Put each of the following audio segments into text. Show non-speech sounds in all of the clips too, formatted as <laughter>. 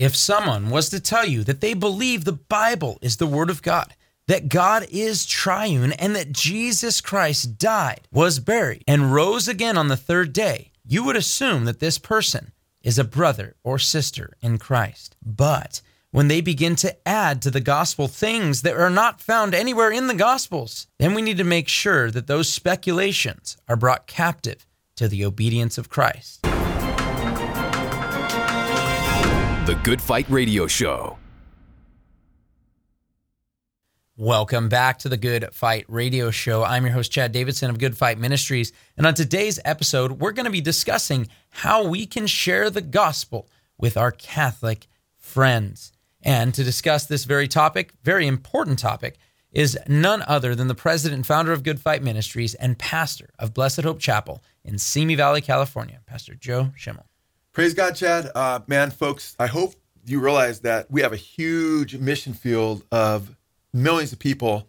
If someone was to tell you that they believe the Bible is the Word of God, that God is triune, and that Jesus Christ died, was buried, and rose again on the third day, you would assume that this person is a brother or sister in Christ. But when they begin to add to the gospel things that are not found anywhere in the gospels, then we need to make sure that those speculations are brought captive to the obedience of Christ. The Good Fight Radio Show. Welcome back to the Good Fight Radio Show. I'm your host, Chad Davidson of Good Fight Ministries. And on today's episode, we're going to be discussing how we can share the gospel with our Catholic friends. And to discuss this very topic, very important topic, is none other than the president and founder of Good Fight Ministries and pastor of Blessed Hope Chapel in Simi Valley, California, Pastor Joe Schimmel. Praise God, Chad. Uh, man, folks, I hope you realize that we have a huge mission field of millions of people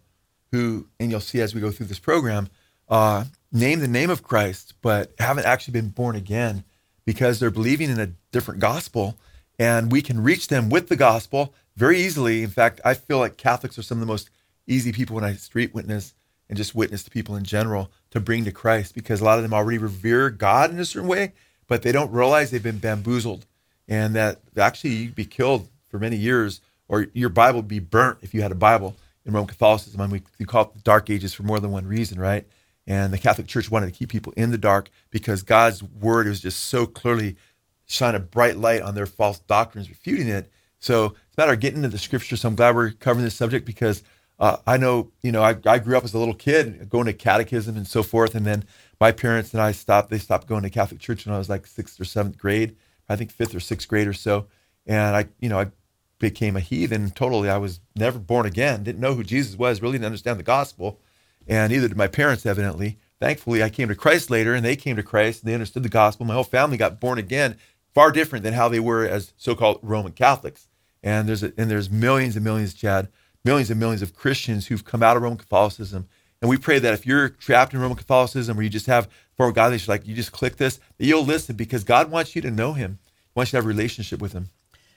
who, and you'll see as we go through this program, uh, name the name of Christ, but haven't actually been born again because they're believing in a different gospel. And we can reach them with the gospel very easily. In fact, I feel like Catholics are some of the most easy people when I street witness and just witness to people in general to bring to Christ because a lot of them already revere God in a certain way, but they don't realize they've been bamboozled and that actually you'd be killed for many years or your Bible would be burnt if you had a Bible in Roman Catholicism. I mean, we, call it the Dark Ages for more than one reason, right? And the Catholic Church wanted to keep people in the dark because God's word was just so clearly shine a bright light on their false doctrines, refuting it. So it's a matter of getting into the scripture. So I'm glad we're covering this subject because uh, I know, you know, I, I grew up as a little kid going to catechism and so forth. And then my parents and I stopped, they stopped going to Catholic church when I was like sixth or seventh grade, I think fifth or sixth grade or so. And I, you know, I became a heathen totally. I was never born again, didn't know who Jesus was, really didn't understand the gospel. And neither did my parents, evidently. Thankfully, I came to Christ later and they came to Christ and they understood the gospel. My whole family got born again, far different than how they were as so called Roman Catholics. And there's, a, and there's millions and millions, Chad, millions and millions of Christians who've come out of Roman Catholicism. And we pray that if you're trapped in Roman Catholicism or you just have form godliness, like you just click this, that you'll listen because God wants you to know Him. He wants you to have a relationship with Him.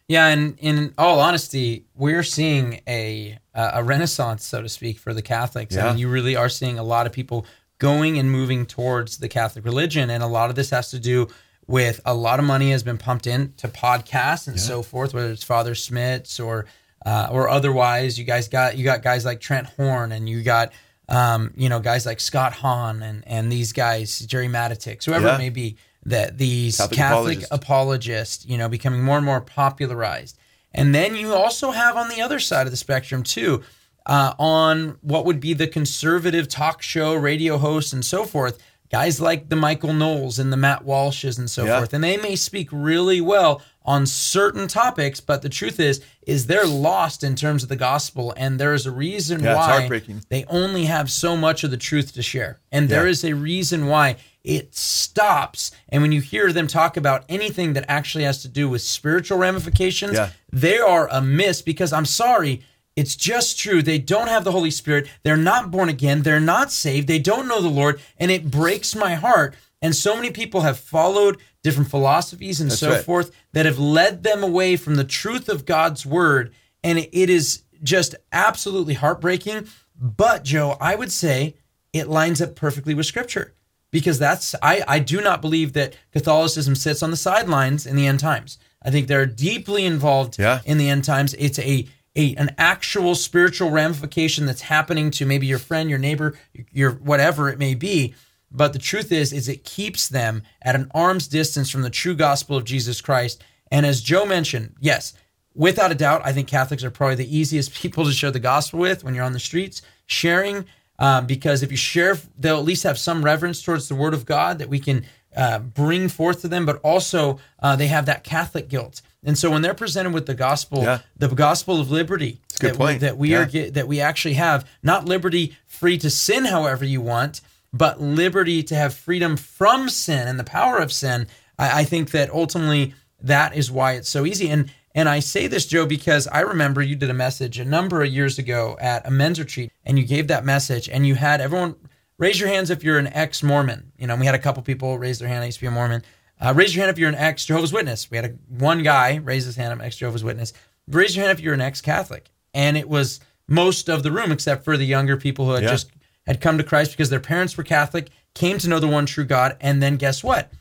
Yeah, and in all honesty, we're seeing a a renaissance, so to speak, for the Catholics. Yeah. I mean, you really are seeing a lot of people going and moving towards the Catholic religion, and a lot of this has to do with a lot of money has been pumped in to podcasts and yeah. so forth, whether it's Father Schmitz or uh, or otherwise. You guys got you got guys like Trent Horn, and you got um, you know guys like Scott Hahn and and these guys, Gerry Matatics, whoever yeah. it may be that these Catholic, Catholic apologists. apologists, you know, becoming more and more popularized. And then you also have on the other side of the spectrum too, uh, on what would be the conservative talk show, radio hosts, and so forth, guys like the Michael Knowles and the Matt Walshes and so yeah. forth. And they may speak really well on certain topics, but the truth is, is they're lost in terms of the gospel, and there is a reason yeah, why they only have so much of the truth to share, and there yeah. is a reason why it stops. And when you hear them talk about anything that actually has to do with spiritual ramifications, yeah. they are amiss because I'm sorry. It's just true. They don't have the Holy Spirit. They're not born again. They're not saved. They don't know the Lord. And it breaks my heart. And so many people have followed different philosophies and That's so right. forth that have led them away from the truth of God's word. And it is just absolutely heartbreaking. But, Joe, I would say it lines up perfectly with scripture because that's I, I do not believe that Catholicism sits on the sidelines in the end times. I think they're deeply involved yeah. in the end times. It's a, a an actual spiritual ramification that's happening to maybe your friend, your neighbor, your whatever it may be. But the truth is, is it keeps them at an arm's distance from the true gospel of Jesus Christ. And as Joe mentioned, yes, without a doubt, I think Catholics are probably the easiest <laughs> people to share the gospel with when you're on the streets, sharing um, because if you share, they'll at least have some reverence towards the Word of God that we can uh, bring forth to them. But also, uh, they have that Catholic guilt, and so when they're presented with the gospel, yeah. the gospel of liberty that we, that we, yeah. are that we actually have, not liberty free to sin however you want, but liberty to have freedom from sin and the power of sin. I, I think that ultimately that is why it's so easy. And and I say this, Joe, because I remember you did a message a number of years ago at a men's retreat, and you gave that message, and you had everyone raise your hands if you're an ex Mormon. You know, we had a couple people raise their hand. I used to be a Mormon. Uh, raise your hand if you're an ex Jehovah's Witness. We had a, one guy raise his hand, I'm ex Jehovah's Witness. Raise your hand if you're an ex Catholic. And it was most of the room, except for the younger people who had yeah. just had come to Christ because their parents were Catholic, came to know the one true God, and then guess what?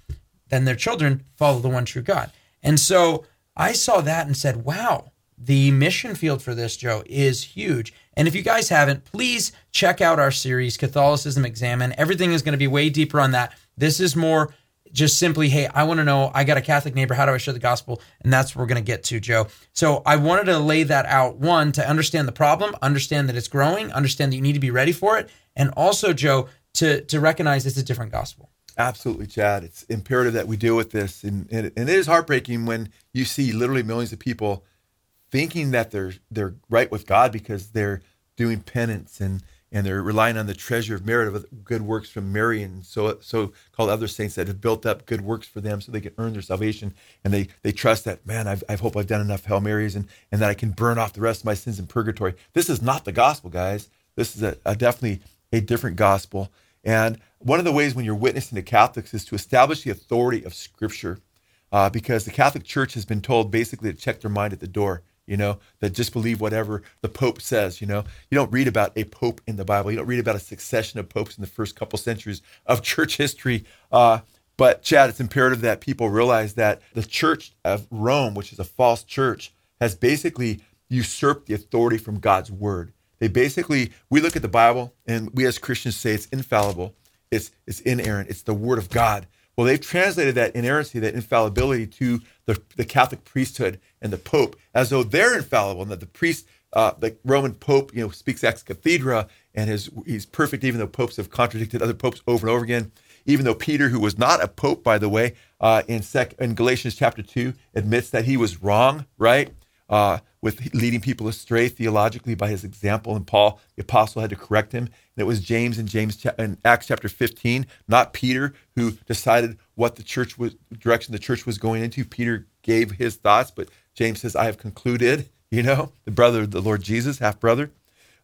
Then their children follow the one true God. And so I saw that and said, wow, the mission field for this, Joe, is huge. And if you guys haven't, please check out our series, Catholicism Examined. Everything is going to be way deeper on that. This is more just simply, hey, I want to know, I got a Catholic neighbor. How do I share the gospel? And that's what we're going to get to, Joe. So I wanted to lay that out. One, to understand the problem, understand that it's growing, understand that you need to be ready for it. And also, Joe, to, to recognize it's a different gospel. Absolutely, Chad. It's imperative that we deal with this. And, and, and it is heartbreaking when you see literally millions of people thinking that they're they're right with God because they're doing penance and and they're relying on the treasure of merit of good works from Mary and so so called other saints that have built up good works for them so they can earn their salvation and they they trust that man I've, I hope I've done enough Hail Marys and and that I can burn off the rest of my sins in purgatory. This is not the gospel, guys. This is a, a definitely a different gospel. And one of the ways when you're witnessing to Catholics is to establish the authority of Scripture, uh, because the Catholic Church has been told basically to check their mind at the door you know, that just believe whatever the Pope says, you know. You don't read about a Pope in the Bible. You don't read about a succession of popes in the first couple centuries of <laughs> church history. Uh, but, Chad, it's imperative that people realize that the Church of Rome, which is a false church, has basically usurped the authority from God's word. They basically, we look at the Bible and we as Christians say it's infallible, it's, it's inerrant, it's the word of God. Well, they've translated that inerrancy, that infallibility to the, the Catholic priesthood and the Pope as though they're infallible and that the priest, uh, the Roman Pope, you know, speaks ex cathedra and is he's perfect, even though popes have contradicted other popes over and over again. Even though Peter, who was not a pope, by the way, uh, in sec in Galatians chapter two, admits that he was wrong, right? Uh, with leading people astray theologically by his example. And Paul, the apostle, had to correct him. And it was James in James in Acts chapter 15, not Peter, who decided what the church was direction the church was going into. Peter gave his thoughts, but James says, "I have concluded." <laughs> You know, the brother of the Lord Jesus, half brother.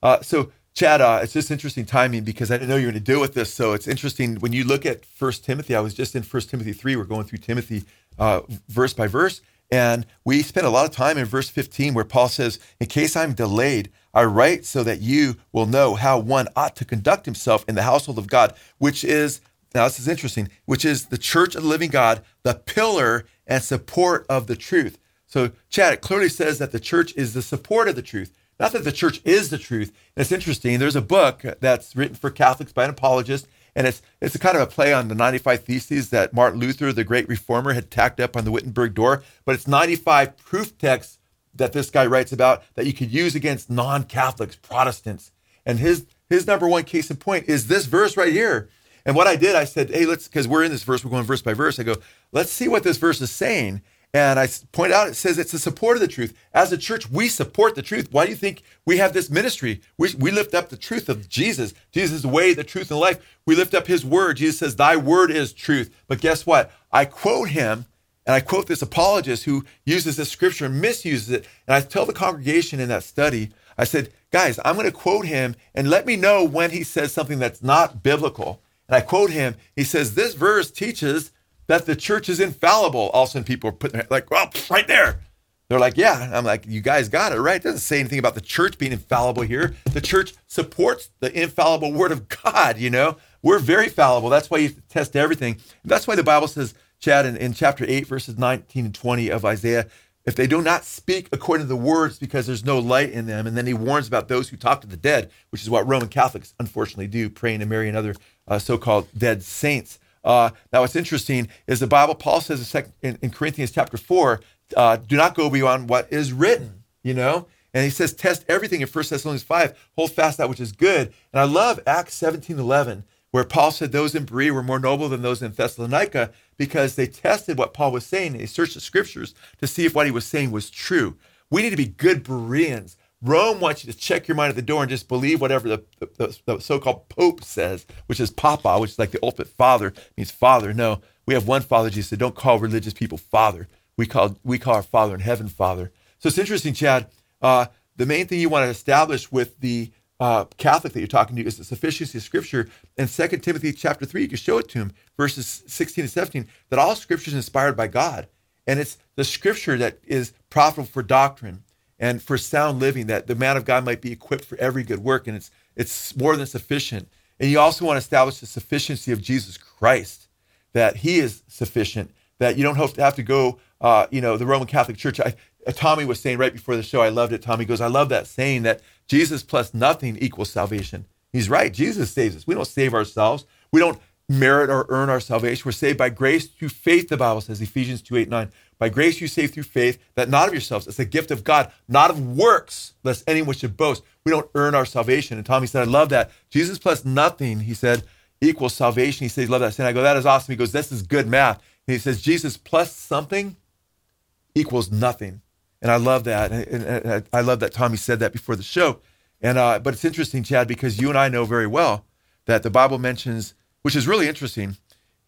Uh, so Chad, uh, it's just interesting timing because I didn't know you were going to deal with this. So it's interesting when you look at First Timothy. I was just in First Timothy three. We're going through Timothy uh, verse by verse, and we spent a lot of time in verse 15 where Paul says, In case I'm delayed, I write so that you will know how one ought to conduct himself in the household of God, which is, now this is interesting, which is the church of the living God, the pillar and support of the truth. So, Chad, it clearly says that the church is the support of the truth, not that the church is the truth. And it's interesting. There's a book that's written for Catholics by an apologist and it's it's a kind of a play on the 95 theses that Martin Luther, the great reformer, had tacked up on the Wittenberg door. But it's 95 proof texts that this guy writes about that you could use against non-Catholics, Protestants. And his his number one case in point is this verse right here. And what I did, I said, hey, let's because we're in this verse, we're going verse by verse. I go, let's see what this verse is saying. And I point out, it says it's a support of the truth. As a church, we support the truth. Why do you think we have this ministry? We, we lift up the truth of Jesus. Jesus is the way, the truth, and the life. We lift up his word. Jesus says, Thy word is truth. But guess what? I quote him, and I quote this apologist who uses this scripture and misuses it. And I tell the congregation in that study, I said, Guys, I'm going to quote him and let me know when he says something that's not biblical. And I quote him, he says, This verse teaches that the church is infallible. All of a sudden, people are putting their, like, well, right there. They're like, yeah. I'm like, you guys got it right. It doesn't say anything about the church being infallible here. The church supports the infallible word of God. You know, we're very fallible. That's why you test everything. That's why the Bible says, Chad, in, in chapter 8, verses 19 and 20 of Isaiah, if they do not speak according to the words because there's no light in them. And then he warns about those who talk to the dead, which is what Roman Catholics unfortunately do, praying to Mary and other uh, so called dead saints. Uh, now, what's interesting is the Bible. Paul says in, Corinthians chapter four, uh, "Do not go beyond what is written." You know, and he says, "Test everything." In First Thessalonians five, hold fast that which is good. And I love Acts seventeen eleven, where Paul said those in Berea were more noble than those in Thessalonica because they tested what Paul was saying. They searched the scriptures to see if what he was saying was true. We need to be good Bereans. Rome wants you to check your mind at the door and just believe whatever the, the, the so-called Pope says, which is Papa, which is like the ultimate father, means father. No, we have one Father, Jesus said, don't call religious people father. We call, we call our Father in heaven Father. So it's interesting, Chad. Uh, the main thing you want to establish with the uh, Catholic that you're talking to is the sufficiency of Scripture. In 2 Timothy chapter 3, you can show it to him, verses 16 and 17, that all Scripture is inspired by God. And it's the Scripture that is profitable for doctrine and for sound living, that the man of God might be equipped for every good work. And it's, it's more than sufficient. And you also want to establish the sufficiency of Jesus Christ, that he is sufficient, that you don't have to, have to go, uh, you know, the Roman Catholic Church. I, uh, Tommy was saying right before the show, I loved it. Tommy goes, I love that saying that Jesus plus nothing equals salvation. He's right. Jesus saves us. We don't save ourselves. We don't merit or earn our salvation. We're saved by grace through faith, the Bible says, Ephesians 2 8 9. By grace you saved through faith, that not of yourselves. It's a gift of God, not of works, lest anyone should boast. We don't earn our salvation. And Tommy said, I love that. Jesus plus nothing, he said, equals salvation. He says, love that. And I go, that is awesome. He goes, this is good math. And he says, Jesus plus something equals nothing. And I love that. And I love that Tommy said that before the show. And uh, but it's interesting, Chad, because you and I know very well that the Bible mentions, which is really interesting.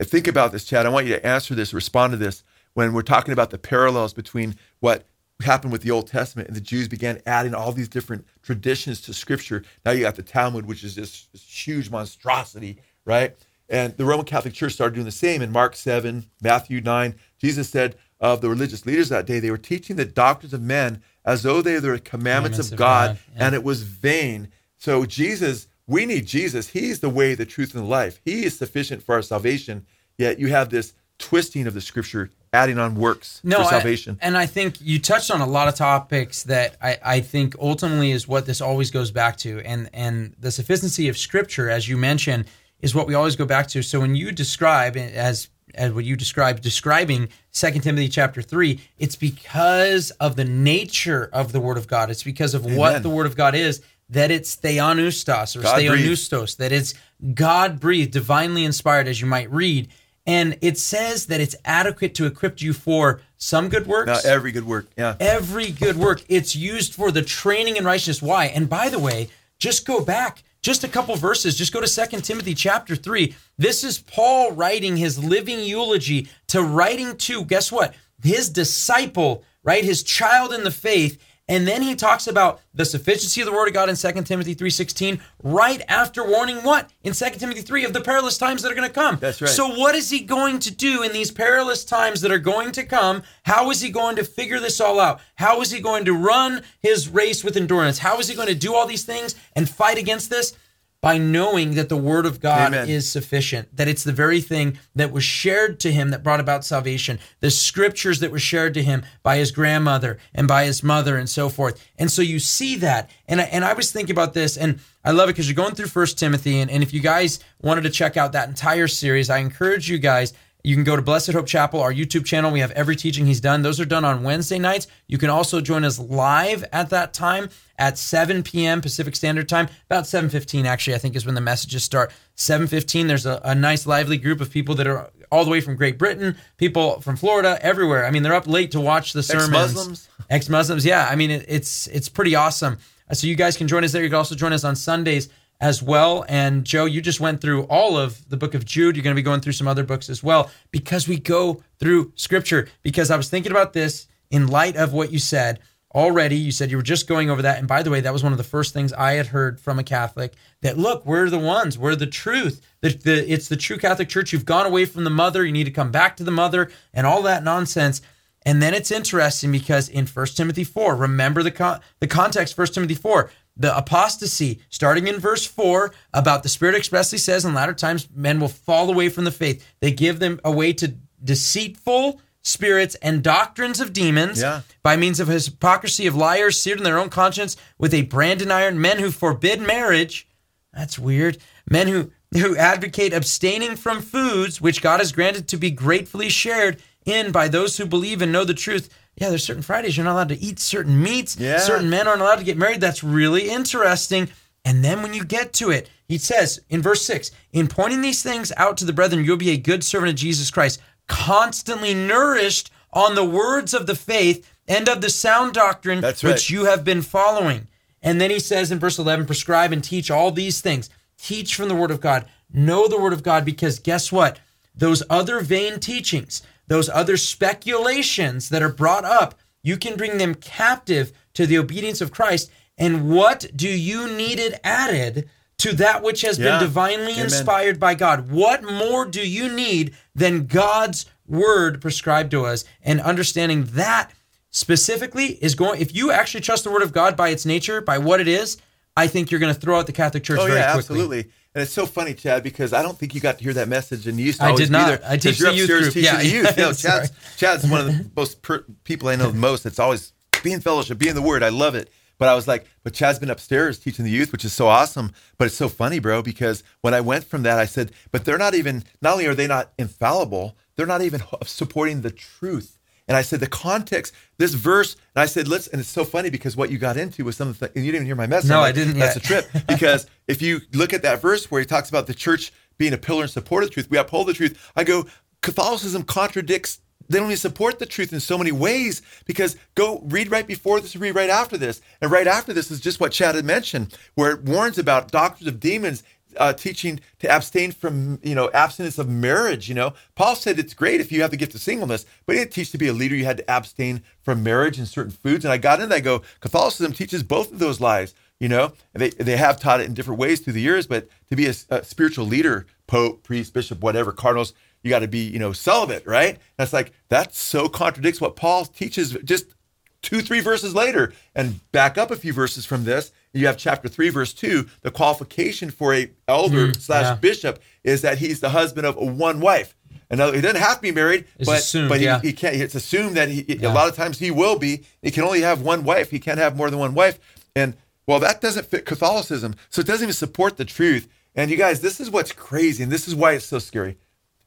Think about this, Chad. I want you to answer this, respond to this when we're talking about the parallels between what happened with the Old Testament and the Jews began adding all these different traditions to Scripture. Now you got the Talmud, which is this, this huge monstrosity, right? And the Roman Catholic Church started doing the same in Mark 7, Matthew 9. Jesus said, of the religious leaders that day, they were teaching the doctrines of men as though they were the commandments, commandments of, of God, God yeah. and it was vain. So Jesus, we need Jesus. He's the way, the truth, and the life. He is sufficient for our salvation. Yet you have this twisting of the scripture, adding on works no, for salvation. I, and I think you touched on a lot of topics that I, I think ultimately is what this always goes back to. And and the sufficiency of scripture, as you mentioned, is what we always go back to. So when you describe as as what you described, describing Second Timothy chapter three, it's because of the nature of the Word of God. It's because of Amen. what the Word of God is that it's theopneustos or theopneustos, that it's God breathed, divinely inspired, as you might read. And it says that it's adequate to equip you for some good works. Not every good work. Yeah. Every good work. It's used for the training in righteousness. Why? And by the way, just go back just a couple verses. Just go to Second Timothy chapter 3. This is Paul writing his living eulogy to writing to, guess what? His disciple, right? His child in the faith. And then he talks about the sufficiency of the word of God in 2 Timothy 3:16 right after warning what? In 2 Timothy 3 of the perilous times that are going to come. That's right. So what is he going to do in these perilous times that are going to come? How is he going to figure this all out? How is he going to run his race with endurance? How is he going to do all these things and fight against this? By knowing that the word of God Amen. is sufficient, that it's the very thing that was shared to him that brought about salvation, the scriptures that were shared to him by his grandmother and by his mother and so forth. And so you see that. And I, and I was thinking about this and I love it because you're going through First Timothy. And, and if you guys wanted to check out that entire series, I encourage you guys you can go to Blessed Hope Chapel, our YouTube channel. We have every teaching he's done. Those are done on Wednesday nights. You can also join us live at that time at 7 p.m. Pacific Standard Time. About 7:15, actually, I think is when the messages start. 7:15. There's a, a nice, lively group of people that are all the way from Great Britain, people from Florida, everywhere. I mean, they're up late to watch the sermons. Ex-Muslims. Ex-Muslims. Yeah. I mean, it, it's it's pretty awesome. So you guys can join us there. You can also join us on Sundays as well. And Joe, you just went through all of the book of Jude. You're going to be going through some other books as well because we go through scripture. Because I was thinking about this in light of what you said already. You said you were just going over that. And by the way, that was one of the first things I had heard from a Catholic that look, we're the ones, we're the truth. The, the, it's the true Catholic Church. You've gone away from the mother. You need to come back to the mother and all that nonsense. And then it's interesting because in 1 Timothy 4, remember the, con- the context, 1 Timothy 4, the apostasy, starting in verse 4, about the Spirit expressly says in latter times men will fall away from the faith. They give them away to deceitful spirits and doctrines of demons yeah. by means of his hypocrisy of liars seared in their own conscience with a brand in iron, men who forbid marriage. That's weird. Men who, who advocate abstaining from foods which God has granted to be gratefully shared in by those who believe and know the truth yeah, there's certain Fridays you're not allowed to eat certain meats. Yeah. Certain men aren't allowed to get married. That's really interesting. And then when you get to it, he says in verse 6 In pointing these things out to the brethren, you'll be a good servant of Jesus Christ, constantly nourished on the words of the faith and of the sound doctrine That's which you have been following. And then he says in verse 11 Prescribe and teach all these things. Teach from the word of God. Know the word of God because guess what? Those other vain teachings, those other speculations that are brought up, you can bring them captive to the obedience of Christ. And what do you need it added to that which has Yeah. been divinely Amen. inspired by God? What more do you need than God's word prescribed to us? And understanding that specifically is going, if you actually trust the word of God by its nature, by what it is, I think you're going to throw out the Catholic Church Oh very yeah, quickly. absolutely. And it's so funny, Chad, because I don't think you got to hear that message, and you used to I did be not. there. I teach you're the youth group. teaching Yeah, the youth. <laughs> Sorry. Chad's, Chad's one of the <laughs> most per- people I know the most. That's always be in fellowship, be in the Word. I love it. But I was like, but Chad's been upstairs teaching the youth, which is so awesome. But it's so funny, bro, because when I went from that, I said, but they're not even. Not only are they not infallible, they're not even supporting the truth. And I said, the context, this verse, and I said, let's, and it's so funny because what you got into was some of the, and you didn't even hear my message. No, I'm I didn't That's yet. a trip <laughs> because if you look at that verse where he talks about the church being a pillar and support of the truth, we uphold the truth. I go, Catholicism contradicts. They don't even support the truth in so many ways because go read right before this, read right after this, and right after this is just what Chad had mentioned, where it warns about doctors of demons uh, teaching to abstain from you know abstinence of marriage. You know, Paul said it's great if you have the gift of singleness, but he didn't teach to be a leader you had to abstain from marriage and certain foods. And I got in, there, I go, Catholicism teaches both of those lies. You know, they they have taught it in different ways through the years, but to be a, a spiritual leader, pope, priest, bishop, whatever, cardinals, you got to be you know celibate, right? That's like that so contradicts what Paul teaches just two, three verses later, and back up a few verses from this. You have chapter three, verse two. The qualification for a elder mm, slash yeah. bishop is that he's the husband of one wife. Another, he doesn't have to be married, It's but assumed, but he, yeah. he can't. It's assumed that he. Yeah. A lot of times he will be. He can only have one wife. He can't have more than one wife. And well, that doesn't fit Catholicism, so it doesn't even support the truth. And you guys, this is what's crazy, and this is why it's so scary.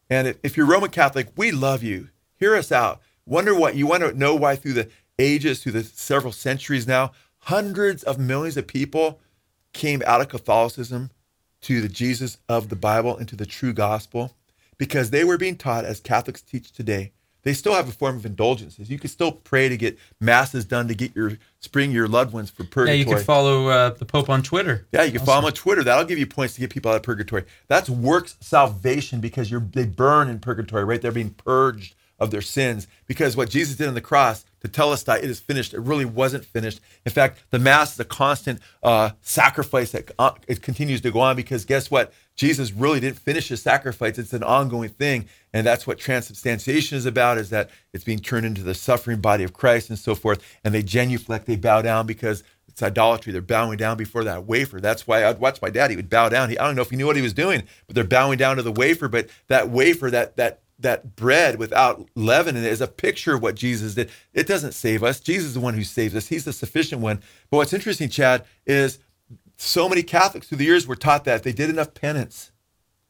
And if you're Roman Catholic, we love you. Hear us out. Wonder what you want to know why through the ages, through the several centuries now, hundreds of millions of people came out of Catholicism to the Jesus of the Bible and to the true gospel because they were being taught as Catholics teach today. They still have a form of indulgences. You can still pray to get masses done to get your spring your loved ones for purgatory. Yeah, you can follow uh, the Pope on Twitter. Yeah, you can follow him on Twitter. That'll give you points to get people out of purgatory. That's works salvation because you're they burn in purgatory, right? They're being purged of their sins because what Jesus did on the cross us that it is finished, it really wasn't finished. In fact, the mass is a constant uh, sacrifice that uh, it continues to go on because guess what? Jesus really didn't finish his sacrifice. It's an ongoing thing, and that's what transubstantiation is about. Is that it's being turned into the suffering body of Christ and so forth. And they genuflect, they bow down because it's idolatry. They're bowing down before that wafer. That's why I'd watch my dad. He would bow down. He, I don't know if he knew what he was doing, but they're bowing down to the wafer. But that wafer, that that that bread without leaven in it is a picture of what Jesus did. It doesn't save us. Jesus is the one who saves us. He's the sufficient one. But what's interesting, Chad, is so many Catholics through the years were taught that if they did enough penance,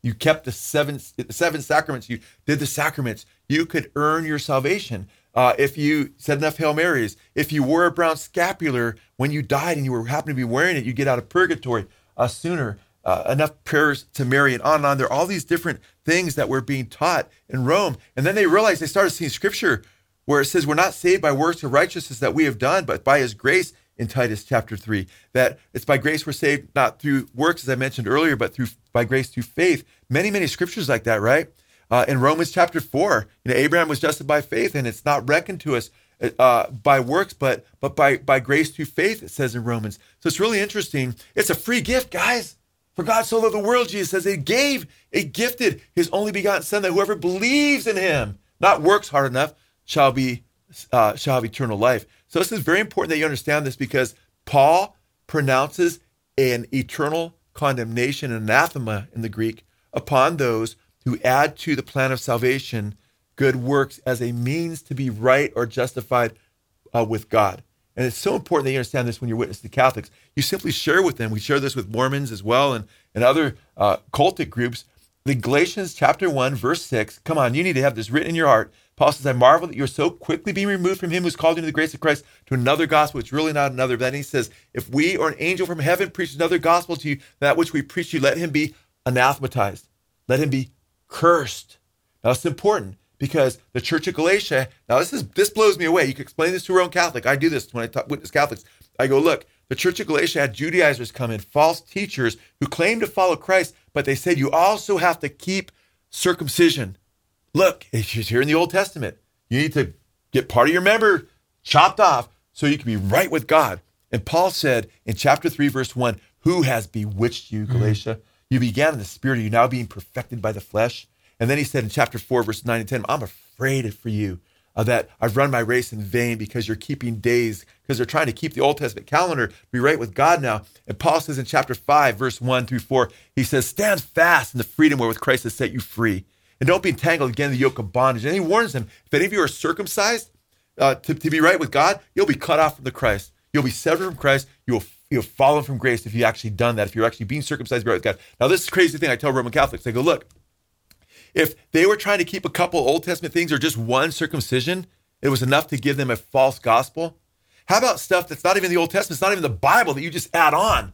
you kept the seven seven sacraments, you did the sacraments, you could earn your salvation. Uh, if you said enough Hail Marys, if you wore a brown scapular when you died and you were happened to be wearing it, you get out of purgatory uh, sooner. Uh, enough prayers to Mary and on and on. There are all these different things that were being taught in Rome. And then they realized they started seeing scripture where it says we're not saved by works of righteousness that we have done, but by his grace in Titus chapter 3. That it's by grace we're saved, not through works, as I mentioned earlier, but through by grace through faith. Many, many scriptures like that, right? Uh, in Romans chapter 4, you know, Abraham was justified by faith, and it's not reckoned to us uh, by works, but but by by grace through faith, it says in Romans. So it's really interesting. It's a free gift, guys. For God so loved the world, Jesus says, He gave, He gifted His only begotten Son, that whoever believes in Him, not works hard enough, shall be uh, shall have eternal life. So this is very important that you understand this because Paul pronounces an eternal condemnation, anathema in the Greek, upon those who add to the plan of salvation good works as a means to be right or justified uh, with God. And it's so important that you understand this when you're witness to Catholics. You simply share with them. We share this with Mormons as well and, and other uh, cultic groups. The Galatians chapter 1, verse 6. Come on, you need to have this written in your heart. Paul says, I marvel that you're so quickly being removed from him who's called you the grace of Christ to another gospel. It's really not another. But then he says, If we or an angel from heaven preaches another gospel to you, that which we preach you, let him be anathematized. Let him be cursed. Now it's important because the Church of Galatia. Now this is this blows me away. You can explain this to a Roman Catholic. I do this when I talk witness Catholics. I go, look, the Church of Galatia had Judaizers come in, false teachers who claimed to follow Christ, but they said you also have to keep circumcision. Look, it's here in the Old Testament. You need to get part of your member chopped off so you can be right with God. And Paul said in chapter 3, verse 1, Who has bewitched you, mm-hmm. Galatia? Mm-hmm. You began in the spirit, are you now being perfected by the flesh? And then he said in chapter 4, verse 9 and 10, I'm afraid for you uh, that I've run my race in vain because you're keeping days, because they're trying to keep the Old Testament calendar, be right with God now. And Paul says in chapter 5, verse 1 through 4, he says, Stand fast in the freedom wherewith Christ has set you free. And don't be entangled again in the yoke of bondage. And he warns them, if any of you are circumcised uh, to, to be right with God, you'll be cut off from the Christ. You'll be severed from Christ. You'll you'll fallen from grace if you actually done that, if you're actually being circumcised by God. Now, this is crazy thing I tell Roman Catholics. I go, look, if they were trying to keep a couple Old Testament things or just one circumcision, it was enough to give them a false gospel. How about stuff that's not even the Old Testament, it's not even the Bible that you just add on?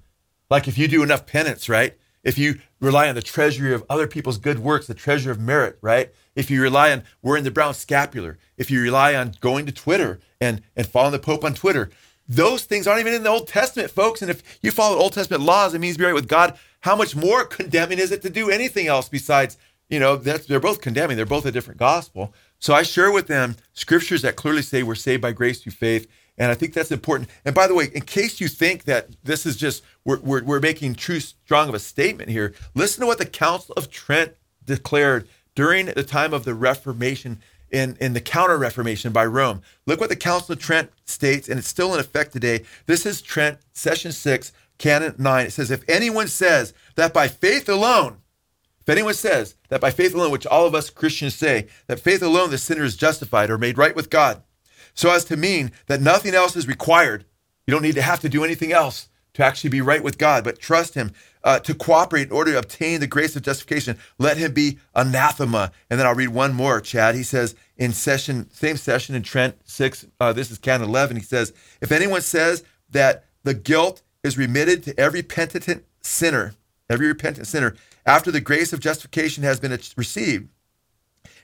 Like if you do enough penance, right? If you rely on the treasury of other people's good works, the treasure of merit, right? If you rely on wearing the brown scapular, if you rely on going to Twitter and, and following the Pope on Twitter, those things aren't even in the Old Testament, folks. And if you follow Old Testament laws, it means be right with God. How much more condemning is it to do anything else besides you know, that's they're both condemning. They're both a different gospel. So I share with them scriptures that clearly say we're saved by grace through faith. And I think that's important. And by the way, in case you think that this is just, we're, we're, we're making too strong of a statement here, listen to what the Council of Trent declared during the time of the Reformation in, in the Counter Reformation by Rome. Look what the Council of Trent states, and it's still in effect today. This is Trent, Session 6, Canon 9. It says, If anyone says that by faith alone, if anyone says that by faith alone, which all of us Christians say, that faith alone the sinner is justified or made right with God, so as to mean that nothing else is required, you don't need to have to do anything else to actually be right with God, but trust Him uh, to cooperate in order to obtain the grace of justification. Let Him be anathema. And then I'll read one more, Chad. He says in session, same session in Trent 6, uh, this is Canon 11, he says, If anyone says that the guilt is remitted to every penitent sinner, every repentant sinner, after the grace of justification has been received,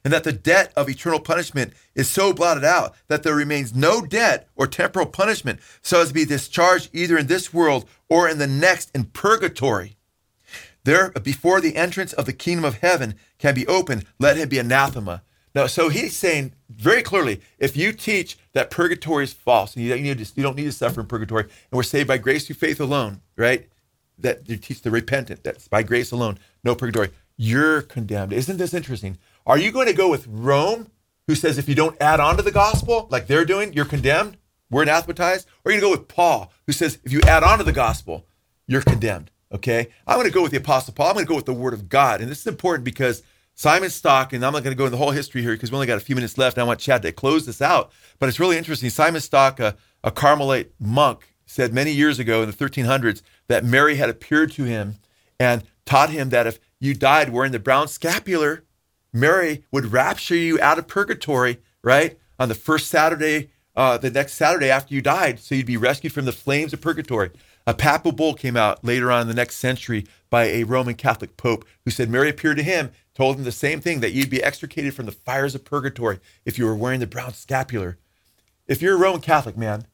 and that the debt of eternal punishment is so blotted out that there remains no debt or temporal punishment so as to be discharged either in this world or in the next in purgatory. There, before the entrance of the kingdom of heaven can be opened, let him be anathema. Now, so he's saying very clearly, if you teach that purgatory is false and you, you, to, you don't need to suffer in purgatory, and we're saved by grace through faith alone, right? That you teach the repentant, that's by grace alone, no purgatory. You're condemned. Isn't this interesting? Are you going to go with Rome, who says if you don't add on to the gospel like they're doing, you're condemned? We're anathematized? Or are you going to go with Paul, who says if you add on to the gospel, you're condemned? Okay? I'm going to go with the Apostle Paul. I'm going to go with the Word of God. And this is important because Simon Stock, and I'm not going to go into the whole history here because we only got a few minutes left. And I want Chad to close this out. But it's really interesting. Simon Stock, a, a Carmelite monk, said many years ago in the 1300s that Mary had appeared to him and taught him that if you died wearing the brown scapular, Mary would rapture you out of purgatory, right? On the first Saturday, uh, the next Saturday after you died, so you'd be rescued from the flames of purgatory. A papal bull came out later on in the next century by a Roman Catholic pope who said Mary appeared to him, told him the same thing that you'd be extricated from the fires of purgatory if you were wearing the brown scapular. If you're a Roman Catholic, man,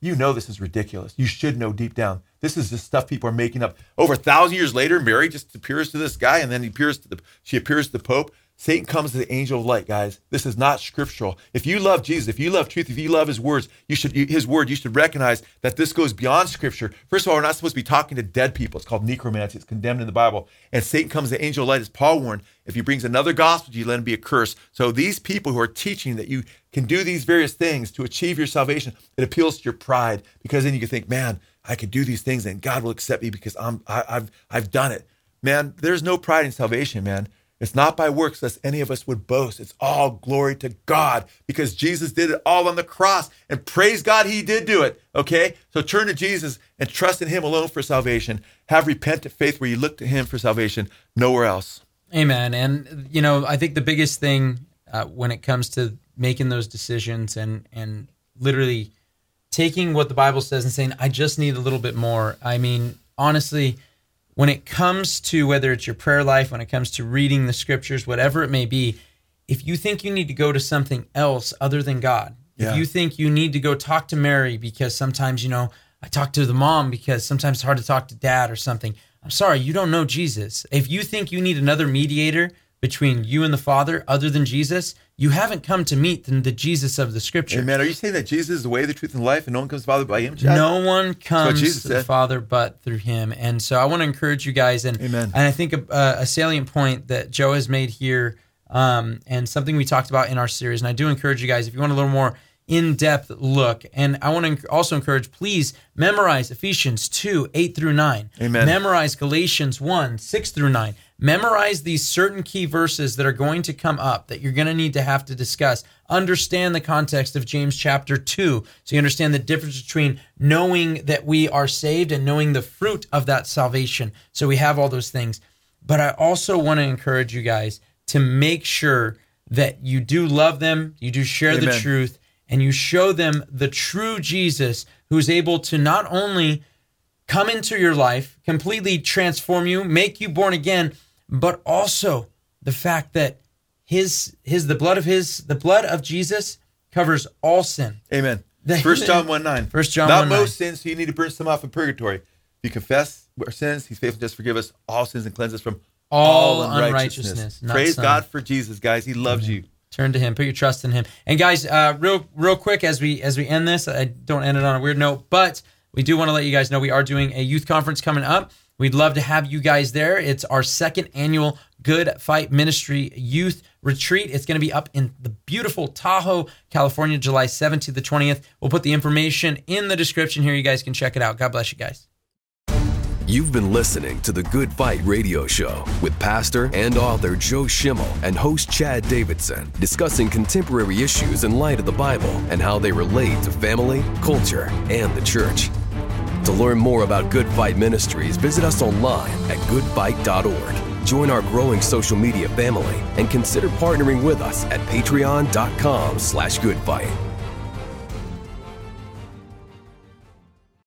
you know this is ridiculous. You should know deep down. This is the stuff people are making up. Over a thousand years later, Mary just appears to this guy, and then he appears to the she appears to the Pope. Satan comes to the angel of light, guys. This is not scriptural. If you love Jesus, if you love truth, if you love his words, you should his word, you should recognize that this goes beyond scripture. First of all, we're not supposed to be talking to dead people. It's called necromancy. It's condemned in the Bible. And Satan comes to the angel of light, as Paul warned. If he brings another gospel you, let him be a curse. So these people who are teaching that you can do these various things to achieve your salvation, it appeals to your pride because then you can think, man, I could do these things and God will accept me because I'm I, I've I've done it. Man, there's no pride in salvation, man. It's not by works lest any of us would boast. It's all glory to God because Jesus did it all on the cross. And praise God, he did do it. Okay? So turn to Jesus and trust in him alone for salvation. Have repentant faith where you look to him for salvation, nowhere else. Amen. And, you know, I think the biggest thing uh, when it comes to making those decisions and, and literally taking what the Bible says and saying, I just need a little bit more. I mean, honestly, when it comes to whether it's your prayer life, when it comes to reading the scriptures, whatever it may be, if you think you need to go to something else other than God, yeah. if you think you need to go talk to Mary because sometimes, you know, I talk to the mom because sometimes it's hard to talk to dad or something. I'm sorry, you don't know Jesus. If you think you need another mediator between you and the Father other than Jesus, you haven't come to meet the, the Jesus of the Scripture. Amen. Are you saying that Jesus is the way, the truth, and life, and no one comes to the Father by Him? Chad? No one comes to said. the Father but through Him. And so I want to encourage you guys. And Amen. And I think a, a salient point that Joe has made here, um, and something we talked about in our series. And I do encourage you guys if you want a little more in-depth look. And I want to also encourage, please memorize Ephesians 2, 8 through 9. Amen. Memorize Galatians 1, 6 through 9. Memorize these certain key verses that are going to come up that you're going to need to have to discuss. Understand the context of James chapter 2. So you understand the difference between knowing that we are saved and knowing the fruit of that salvation. So we have all those things. But I also want to encourage you guys to make sure that you do love them, you do share Amen. the truth, and you show them the true Jesus who's able to not only come into your life, completely transform you, make you born again, but also the fact that his his the blood of his the blood of Jesus covers all sin. Amen. First <laughs> John 1 9. First John Not 1 most sins, so you need to burn some off in purgatory. If you confess our sins, he's faithful just forgive us all sins and cleanse us from all, all unrighteousness. unrighteousness Praise some. God for Jesus, guys. He loves Amen. you. Turn to him. Put your trust in him. And guys, uh, real real quick as we as we end this, I don't end it on a weird note, but we do want to let you guys know we are doing a youth conference coming up. We'd love to have you guys there. It's our second annual Good Fight Ministry Youth Retreat. It's going to be up in the beautiful Tahoe, California, July 7th to the 20th. We'll put the information in the description here. You guys can check it out. God bless you guys. You've been listening to the Good Fight Radio Show with pastor and author Joe Schimmel and host Chad Davidson discussing contemporary issues in light of the Bible and how they relate to family, culture, and the church. To learn more about Good Fight Ministries, visit us online at goodfight.org. Join our growing social media family and consider partnering with us at patreon.com slash goodfight.